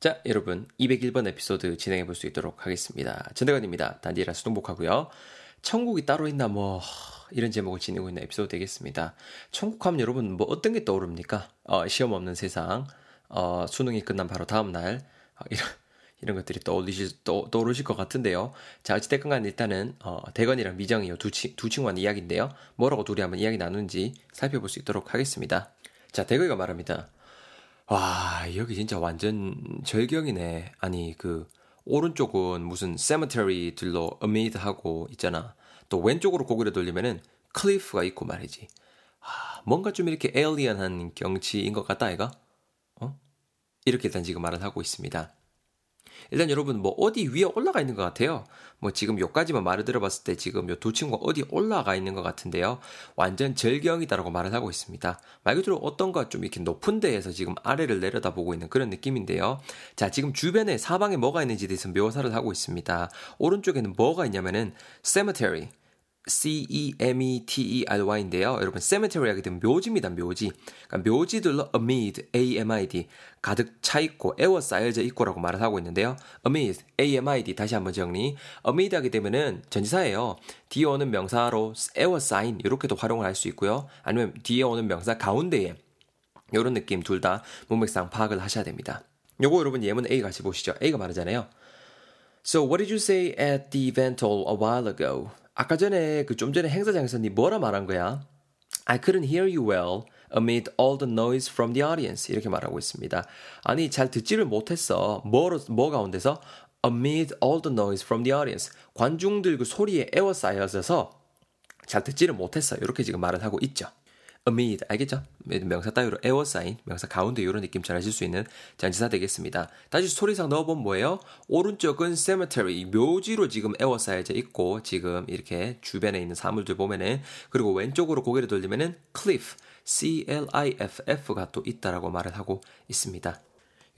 자, 여러분 201번 에피소드 진행해 볼 수 있도록 하겠습니다. 전대관입니다. 단디라 수동복하고요. 천국이 따로 있나 뭐 이런 제목을 지니고 있는 에피소드 되겠습니다. 천국 하면 여러분 뭐 어떤 게 떠오릅니까? 어, 시험 없는 세상, 어, 수능이 끝난 바로 다음 날 어, 이런 이런 것들이 떠올리실, 떠, 떠오르실 것 같은데요. 자, 어찌됐건 간 일단은, 어, 대건이랑 미정이 두, 치, 두 친구한 이야기인데요. 뭐라고 둘이 한번 이야기 나누는지 살펴볼 수 있도록 하겠습니다. 자, 대건이가 말합니다. 와, 여기 진짜 완전 절경이네. 아니, 그, 오른쪽은 무슨 세머터리들로 어메이드하고 있잖아. 또 왼쪽으로 고개를 돌리면은 클리프가 있고 말이지. 아, 뭔가 좀 이렇게 에일리언한 경치인 것 같다, 아이가? 어? 이렇게 일단 지금 말을 하고 있습니다. 일단 여러분 뭐 어디 위에 올라가 있는 것 같아요. 뭐 지금 요까지만 말을 들어봤을 때 지금 요 두 친구가 어디 올라가 있는 것 같은데요. 완전 절경이다라고 말을 하고 있습니다. 말 그대로 어떤가 좀 이렇게 높은 데에서 지금 아래를 내려다보고 있는 그런 느낌인데요. 자, 지금 주변에 사방에 뭐가 있는지 대해서 묘사를 하고 있습니다. 오른쪽에는 뭐가 있냐면은 cemetery C-E-M-E-T-E-R-Y인데요. 여러분, cemetery 하게 되면 묘지입니다, 묘지. 그러니까 묘지들로 amid, A-M-I-D, 가득 차 있고, 에워싸여져 있고라고 말을 하고 있는데요. amid, A-M-I-D, 다시 한번 정리. amid 하게 되면은 전지사예요. 뒤에 오는 명사로 에워싸인, 이렇게도 활용을 할 수 있고요. 아니면 뒤에 오는 명사 가운데에, 이런 느낌 둘 다 문맥상 파악을 하셔야 됩니다. 요거 여러분 예문 A 같이 보시죠. A가 말하잖아요. So what did you say at the event a while ago? 아까 전에 그 좀 전에 행사장에서 니 뭐라 말한 거야? I couldn't hear you well amid all the noise from the audience. 이렇게 말하고 있습니다. 아니 잘 듣지를 못했어. 뭐로 뭐 가운데서 amid all the noise from the audience. 관중들 그 소리에 에워싸여져서 잘 듣지를 못했어. 이렇게 지금 말을 하고 있죠. Amid 알겠죠? 명사 따위로 에워싸인 명사 가운데 이런 느낌 잘 하실 수 있는 전치사 되겠습니다. 다시 소리상 넣어보면 뭐예요? 오른쪽은 cemetery 묘지로 지금 에워싸여져 있고 지금 이렇게 주변에 있는 사물들 보면은 그리고 왼쪽으로 고개를 돌리면은 cliff C-L-I-F-F가 또 있다라고 말을 하고 있습니다.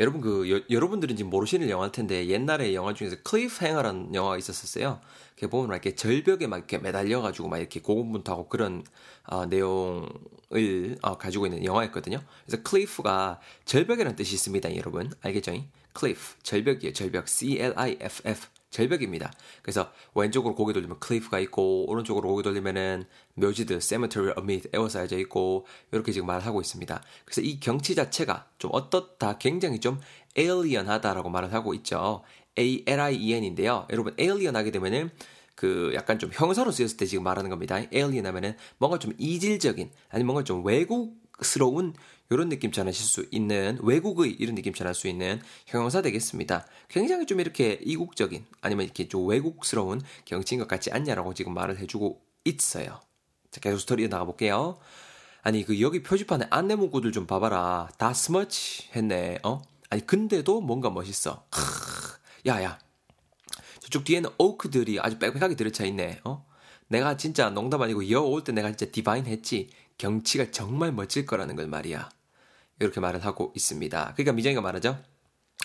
여러분 그 여, 여러분들은 지금 모르시는 영화일 텐데 옛날에 영화 중에서 Cliffhanger라는 영화가 있었었어요. 그 보면 막 이렇게 절벽에 막 이렇게 매달려 가지고 막 이렇게 고군분투하고 그런 어, 내용을 어, 가지고 있는 영화였거든요. 그래서 cliff가 절벽이라는 뜻이 있습니다, 여러분. 알겠죠? Cliff 절벽이에요. 절벽 C L I F F 절벽입니다. 그래서 왼쪽으로 고개 돌리면 cliff가 있고 오른쪽으로 고개 돌리면은 묘지들 cemetery amid 에워싸여져 있고 이렇게 지금 말을 하고 있습니다. 그래서 이 경치 자체가 좀 어떻다 굉장히 좀 alien하다라고 말을 하고 있죠. A L I E N인데요. 여러분 alien 하게 되면은 그 약간 좀 형사로 쓰였을 때 지금 말하는 겁니다. alien 하면은 뭔가 좀 이질적인 아니 뭔가 좀 외국 스러운 이런 느낌 전하실 수 있는 외국의 이런 느낌 전할 수 있는 형용사 되겠습니다. 굉장히 좀 이렇게 이국적인 아니면 이렇게 좀 외국스러운 경치인 것 같지 않냐라고 지금 말을 해주고 있어요. 자, 계속 스토리 나가 볼게요. 아니 그 여기 표지판에 안내 문구들 좀 봐봐라. 다 smudge 했네. 어? 아니 근데도 뭔가 멋있어. 크, 야야. 저쪽 뒤에는 오크들이 아주 빽빽하게 들어차 있네. 어? 내가 진짜 농담 아니고 여올 때 내가 진짜 divine 했지. 경치가 정말 멋질 거라는 걸 말이야. 이렇게 말을 하고 있습니다. 그러니까 미정이가 말하죠.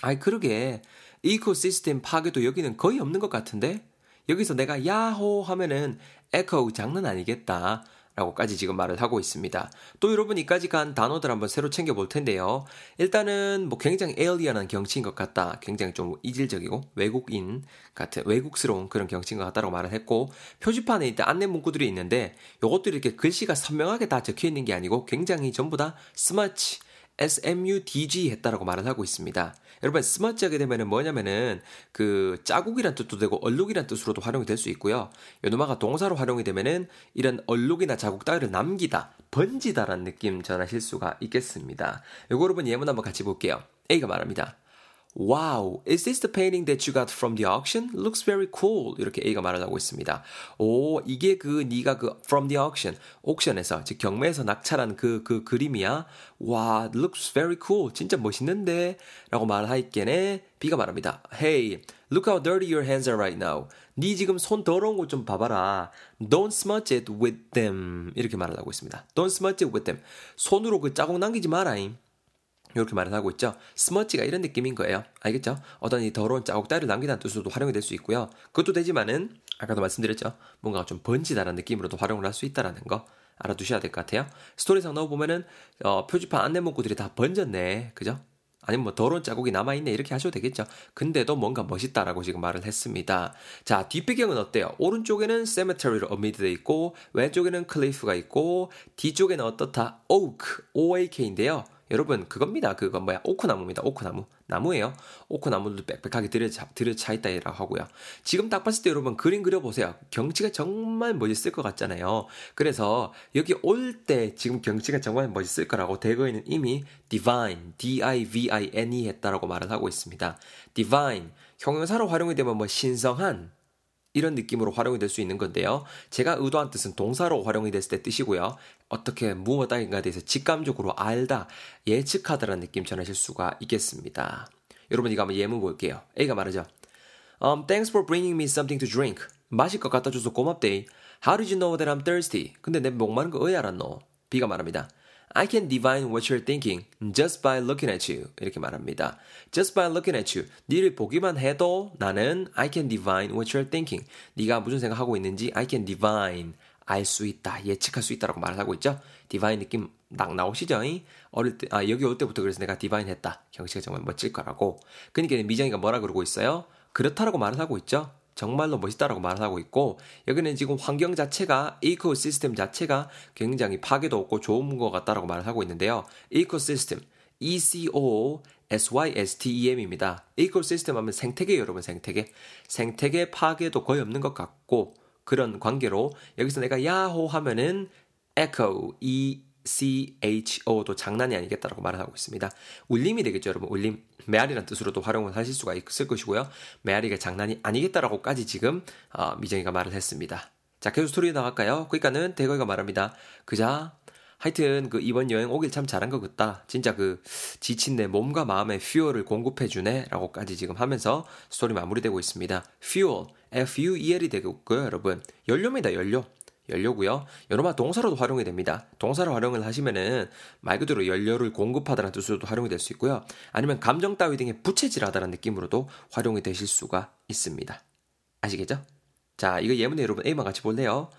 아이 그러게 ecosystem 파괴도 여기는 거의 없는 것 같은데 여기서 내가 야호 하면은 에코 장난 아니겠다. 라고까지 지금 말을 하고 있습니다. 또 여러분 이까지 간 단어들 한번 새로 챙겨볼 텐데요. 일단은 뭐 굉장히 에일리언한 경치인 것 같다. 굉장히 좀 이질적이고 외국인 같은 외국스러운 그런 경치인 것 같다라고 말을 했고 표지판에 일단 안내 문구들이 있는데 요것들이 이렇게 글씨가 선명하게 다 적혀 있는 게 아니고 굉장히 전부 다 스마치 SMUDG 했다라고 말을 하고 있습니다. 여러분 스마트 하게 되면은 뭐냐면은 그 자국이란 뜻도 되고 얼룩이란 뜻으로도 활용이 될 수 있고요. 요노마가 동사로 활용이 되면은 이런 얼룩이나 자국 따위를 남기다, 번지다라는 느낌 전하실 수가 있겠습니다. 요거 여러분 예문 한번 같이 볼게요. A가 말합니다. Wow, is this the painting that you got from the auction? Looks very cool. 이렇게 A가 말을 하고 있습니다. 오, 이게 그 네가 그 from the auction, 옥션에서 즉 경매에서 낙찰한 그그 그 그림이야. 와, looks very cool. 진짜 멋있는데. 라고 말을 하있겠네. B가 말합니다. Hey, look how dirty your hands are right now. 네 지금 손 더러운 거 좀 봐봐라. Don't smudge it with them. 이렇게 말을 하고 있습니다. Don't smudge it with them. 손으로 그 자국 남기지 마라잉. 이렇게 말을 하고 있죠. 스머치가 이런 느낌인 거예요. 알겠죠? 어떤 이 더러운 자국 따위를 남기다는 뜻으로도 활용이 될 수 있고요. 그것도 되지만은 아까도 말씀드렸죠. 뭔가 좀 번지다라는 느낌으로도 활용을 할 수 있다라는 거 알아두셔야 될 것 같아요. 스토리상 넣어보면은 어, 표지판 안내 문구들이 다 번졌네. 그죠? 아니면 뭐 더러운 자국이 남아있네 이렇게 하셔도 되겠죠. 근데도 뭔가 멋있다라고 지금 말을 했습니다. 자, 뒷배경은 어때요? 오른쪽에는 cemetery로 amid 돼 있고 왼쪽에는 cliff가 있고 뒤쪽에는 어떻다? oak, oak인데요. 여러분 그겁니다. 그거 뭐야 오크나무입니다. 오크나무 나무예요. 오크나무도 빽빽하게 들여차, 들여차 있다라고 하고요. 지금 딱 봤을 때 여러분 그림 그려보세요. 경치가 정말 멋있을 것 같잖아요. 그래서 여기 올 때 지금 경치가 정말 멋있을 거라고 대거에는 이미 divine, d-i-v-i-n-e 했다라고 말을 하고 있습니다. divine 형용사로 활용이 되면 뭐 신성한 이런 느낌으로 활용이 될 수 있는 건데요. 제가 의도한 뜻은 동사로 활용이 됐을 때 뜻이고요. 어떻게 무엇인가에 대해서 직감적으로 알다, 예측하다라는 느낌 전하실 수가 있겠습니다. 여러분 이거 한번 예문 볼게요. A가 말하죠. Um, thanks for bringing me something to drink. 마실 것 갖다 줘서 고맙대. How did you know that I'm thirsty? 근데 내 목마른 거왜 알았노? B가 말합니다. I can divine what you're thinking just by looking at you. 이렇게 말합니다. Just by looking at you. 니를 보기만 해도 나는 I can divine what you're thinking. 네가 무슨 생각하고 있는지 I can divine. 알 수 있다, 예측할 수 있다라고 말을 하고 있죠. 디바인 느낌 딱 나오시죠? 어릴 때, 아, 여기 올 때부터 그래서 내가 디바인 했다. 경치가 정말 멋질 거라고. 그러니까 미정이가 뭐라 그러고 있어요? 그렇다라고 말을 하고 있죠. 정말로 멋있다라고 말을 하고 있고 여기는 지금 환경 자체가 이코시스템 자체가 굉장히 파괴도 없고 좋은 것 같다라고 말을 하고 있는데요. 이코시스템 E C O S Y S T E M입니다. 이코시스템 하면 생태계 여러분 생태계 생태계 파괴도 거의 없는 것 같고 그런 관계로 여기서 내가 야호 하면은 echo E CHO도 장난이 아니겠다라고 말을 하고 있습니다. 울림이 되겠죠, 여러분. 울림. 메아리란 뜻으로도 활용을 하실 수가 있을 것이고요. 메아리가 장난이 아니겠다라고까지 지금 어, 미정이가 말을 했습니다. 자, 계속 스토리 나갈까요? 그러니까는 대거이가 말합니다. 그자 하여튼 그 이번 여행 오길 참 잘한 것 같다. 진짜 그 지친 내 몸과 마음의 fuel을 공급해 주네라고까지 지금 하면서 스토리 마무리되고 있습니다. fuel, F-U-E-L이 되고 있고요, 여러분. 연료입니다, 연료. 연료고요. 여러분 동사로도 활용이 됩니다. 동사로 활용을 하시면은 말 그대로 연료를 공급하다는 뜻으로도 활용이 될 수 있고요. 아니면 감정 따위 등의 부채질하다는 느낌으로도 활용이 되실 수가 있습니다. 아시겠죠? 자, 이거 예문에 여러분 A만 같이 볼래요?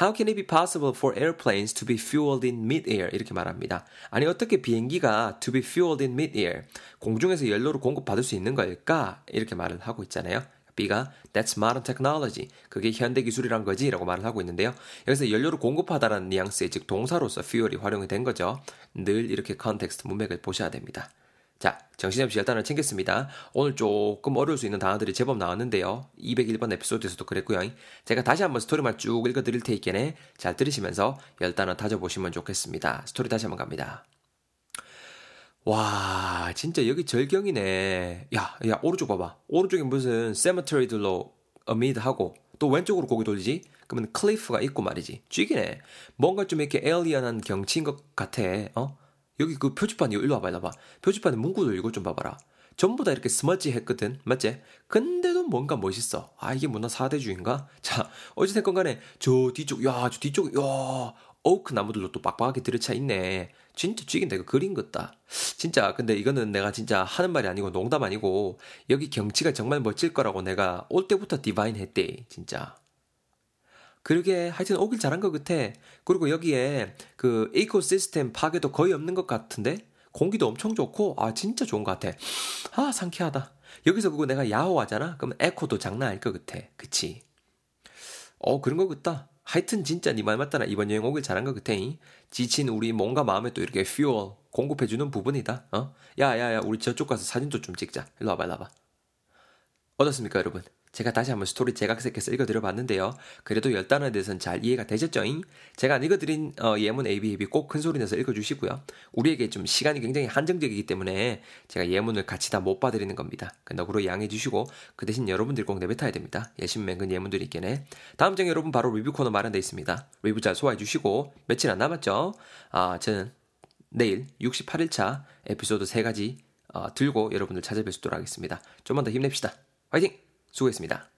How can it be possible for airplanes to be fueled in mid-air? 이렇게 말합니다. 아니 어떻게 비행기가 to be fueled in mid-air 공중에서 연료를 공급받을 수 있는 걸까? 이렇게 말을 하고 있잖아요. B가 That's modern technology. 그게 현대 기술이란 거지 라고 말을 하고 있는데요. 여기서 연료를 공급하다라는 뉘앙스의 즉 동사로서 fuel이 활용이 된 거죠. 늘 이렇게 context 문맥을 보셔야 됩니다. 자, 정신없이 열단을 챙겼습니다. 오늘 조금 어려울 수 있는 단어들이 제법 나왔는데요. 201번 에피소드에서도 그랬고요. 제가 다시 한번 스토리만 쭉 읽어드릴 테니까 잘 들으시면서 열단어 다져보시면 좋겠습니다. 스토리 다시 한번 갑니다. 와, 진짜 여기 절경이네. 야, 야, 오른쪽 봐봐. 오른쪽에 무슨 cemetery들로 amid 하고 또 왼쪽으로 고개 돌리지? 그러면 cliff가 있고 말이지. 쥐기네. 뭔가 좀 이렇게 alien한 경치인 것 같아. 어? 여기 그 표지판 이거 일로 와봐, 일로 와봐. 표지판에 문구들 이거 좀 봐봐라. 전부 다 이렇게 smudge 했거든. 맞지? 근데도 뭔가 멋있어. 아, 이게 문화 사대주의인가? 자, 어찌됐건 간에 저 뒤쪽, 야, 저 뒤쪽, 야, 오크 나무들도 또 빡빡하게 들어차 있네. 진짜 죽인다. 이거 그림 같다. 진짜, 근데 이거는 내가 진짜 하는 말이 아니고 농담 아니고, 여기 경치가 정말 멋질 거라고 내가 올 때부터 디바인 했대. 진짜. 그러게 하여튼 오길 잘한 것 같아. 그리고 여기에 그 이코시스템 파괴도 거의 없는 것 같은데? 공기도 엄청 좋고, 아, 진짜 좋은 것 같아. 아, 상쾌하다. 여기서 그거 내가 야호 하잖아? 그럼 에코도 장난 아닐 것 같아. 그치? 어, 그런 것 같다. 하여튼 진짜 네 말 맞다나 이번 여행 오길 잘한 것 같아. 지친 우리 몸과 마음에 또 이렇게 퓨어 공급해주는 부분이다. 어? 야야야 우리 저쪽 가서 사진도 좀 찍자. 일로 와봐 일로 와봐. 어떻습니까 여러분? 제가 다시 한번 스토리 재각색해서 읽어드려 봤는데요. 그래도 열 단어에 대해서는 잘 이해가 되셨죠잉? 제가 읽어드린 어, 예문 ABAB 꼭 큰 소리 내서 읽어주시고요. 우리에게 좀 시간이 굉장히 한정적이기 때문에 제가 예문을 같이 다 못 봐드리는 겁니다. 그 너그러이 양해주시고 그 대신 여러분들 꼭 내뱉어야 됩니다. 열심히 맹근 예문들이 있겠네. 다음 장에 여러분 바로 리뷰 코너 마련돼 있습니다. 리뷰 잘 소화해주시고 며칠 안 남았죠? 아 저는 내일 68일차 에피소드 3가지 어, 들고 여러분들 있도록 하겠습니다. 좀만 더 힘냅시다. 화이팅! 수고했습니다.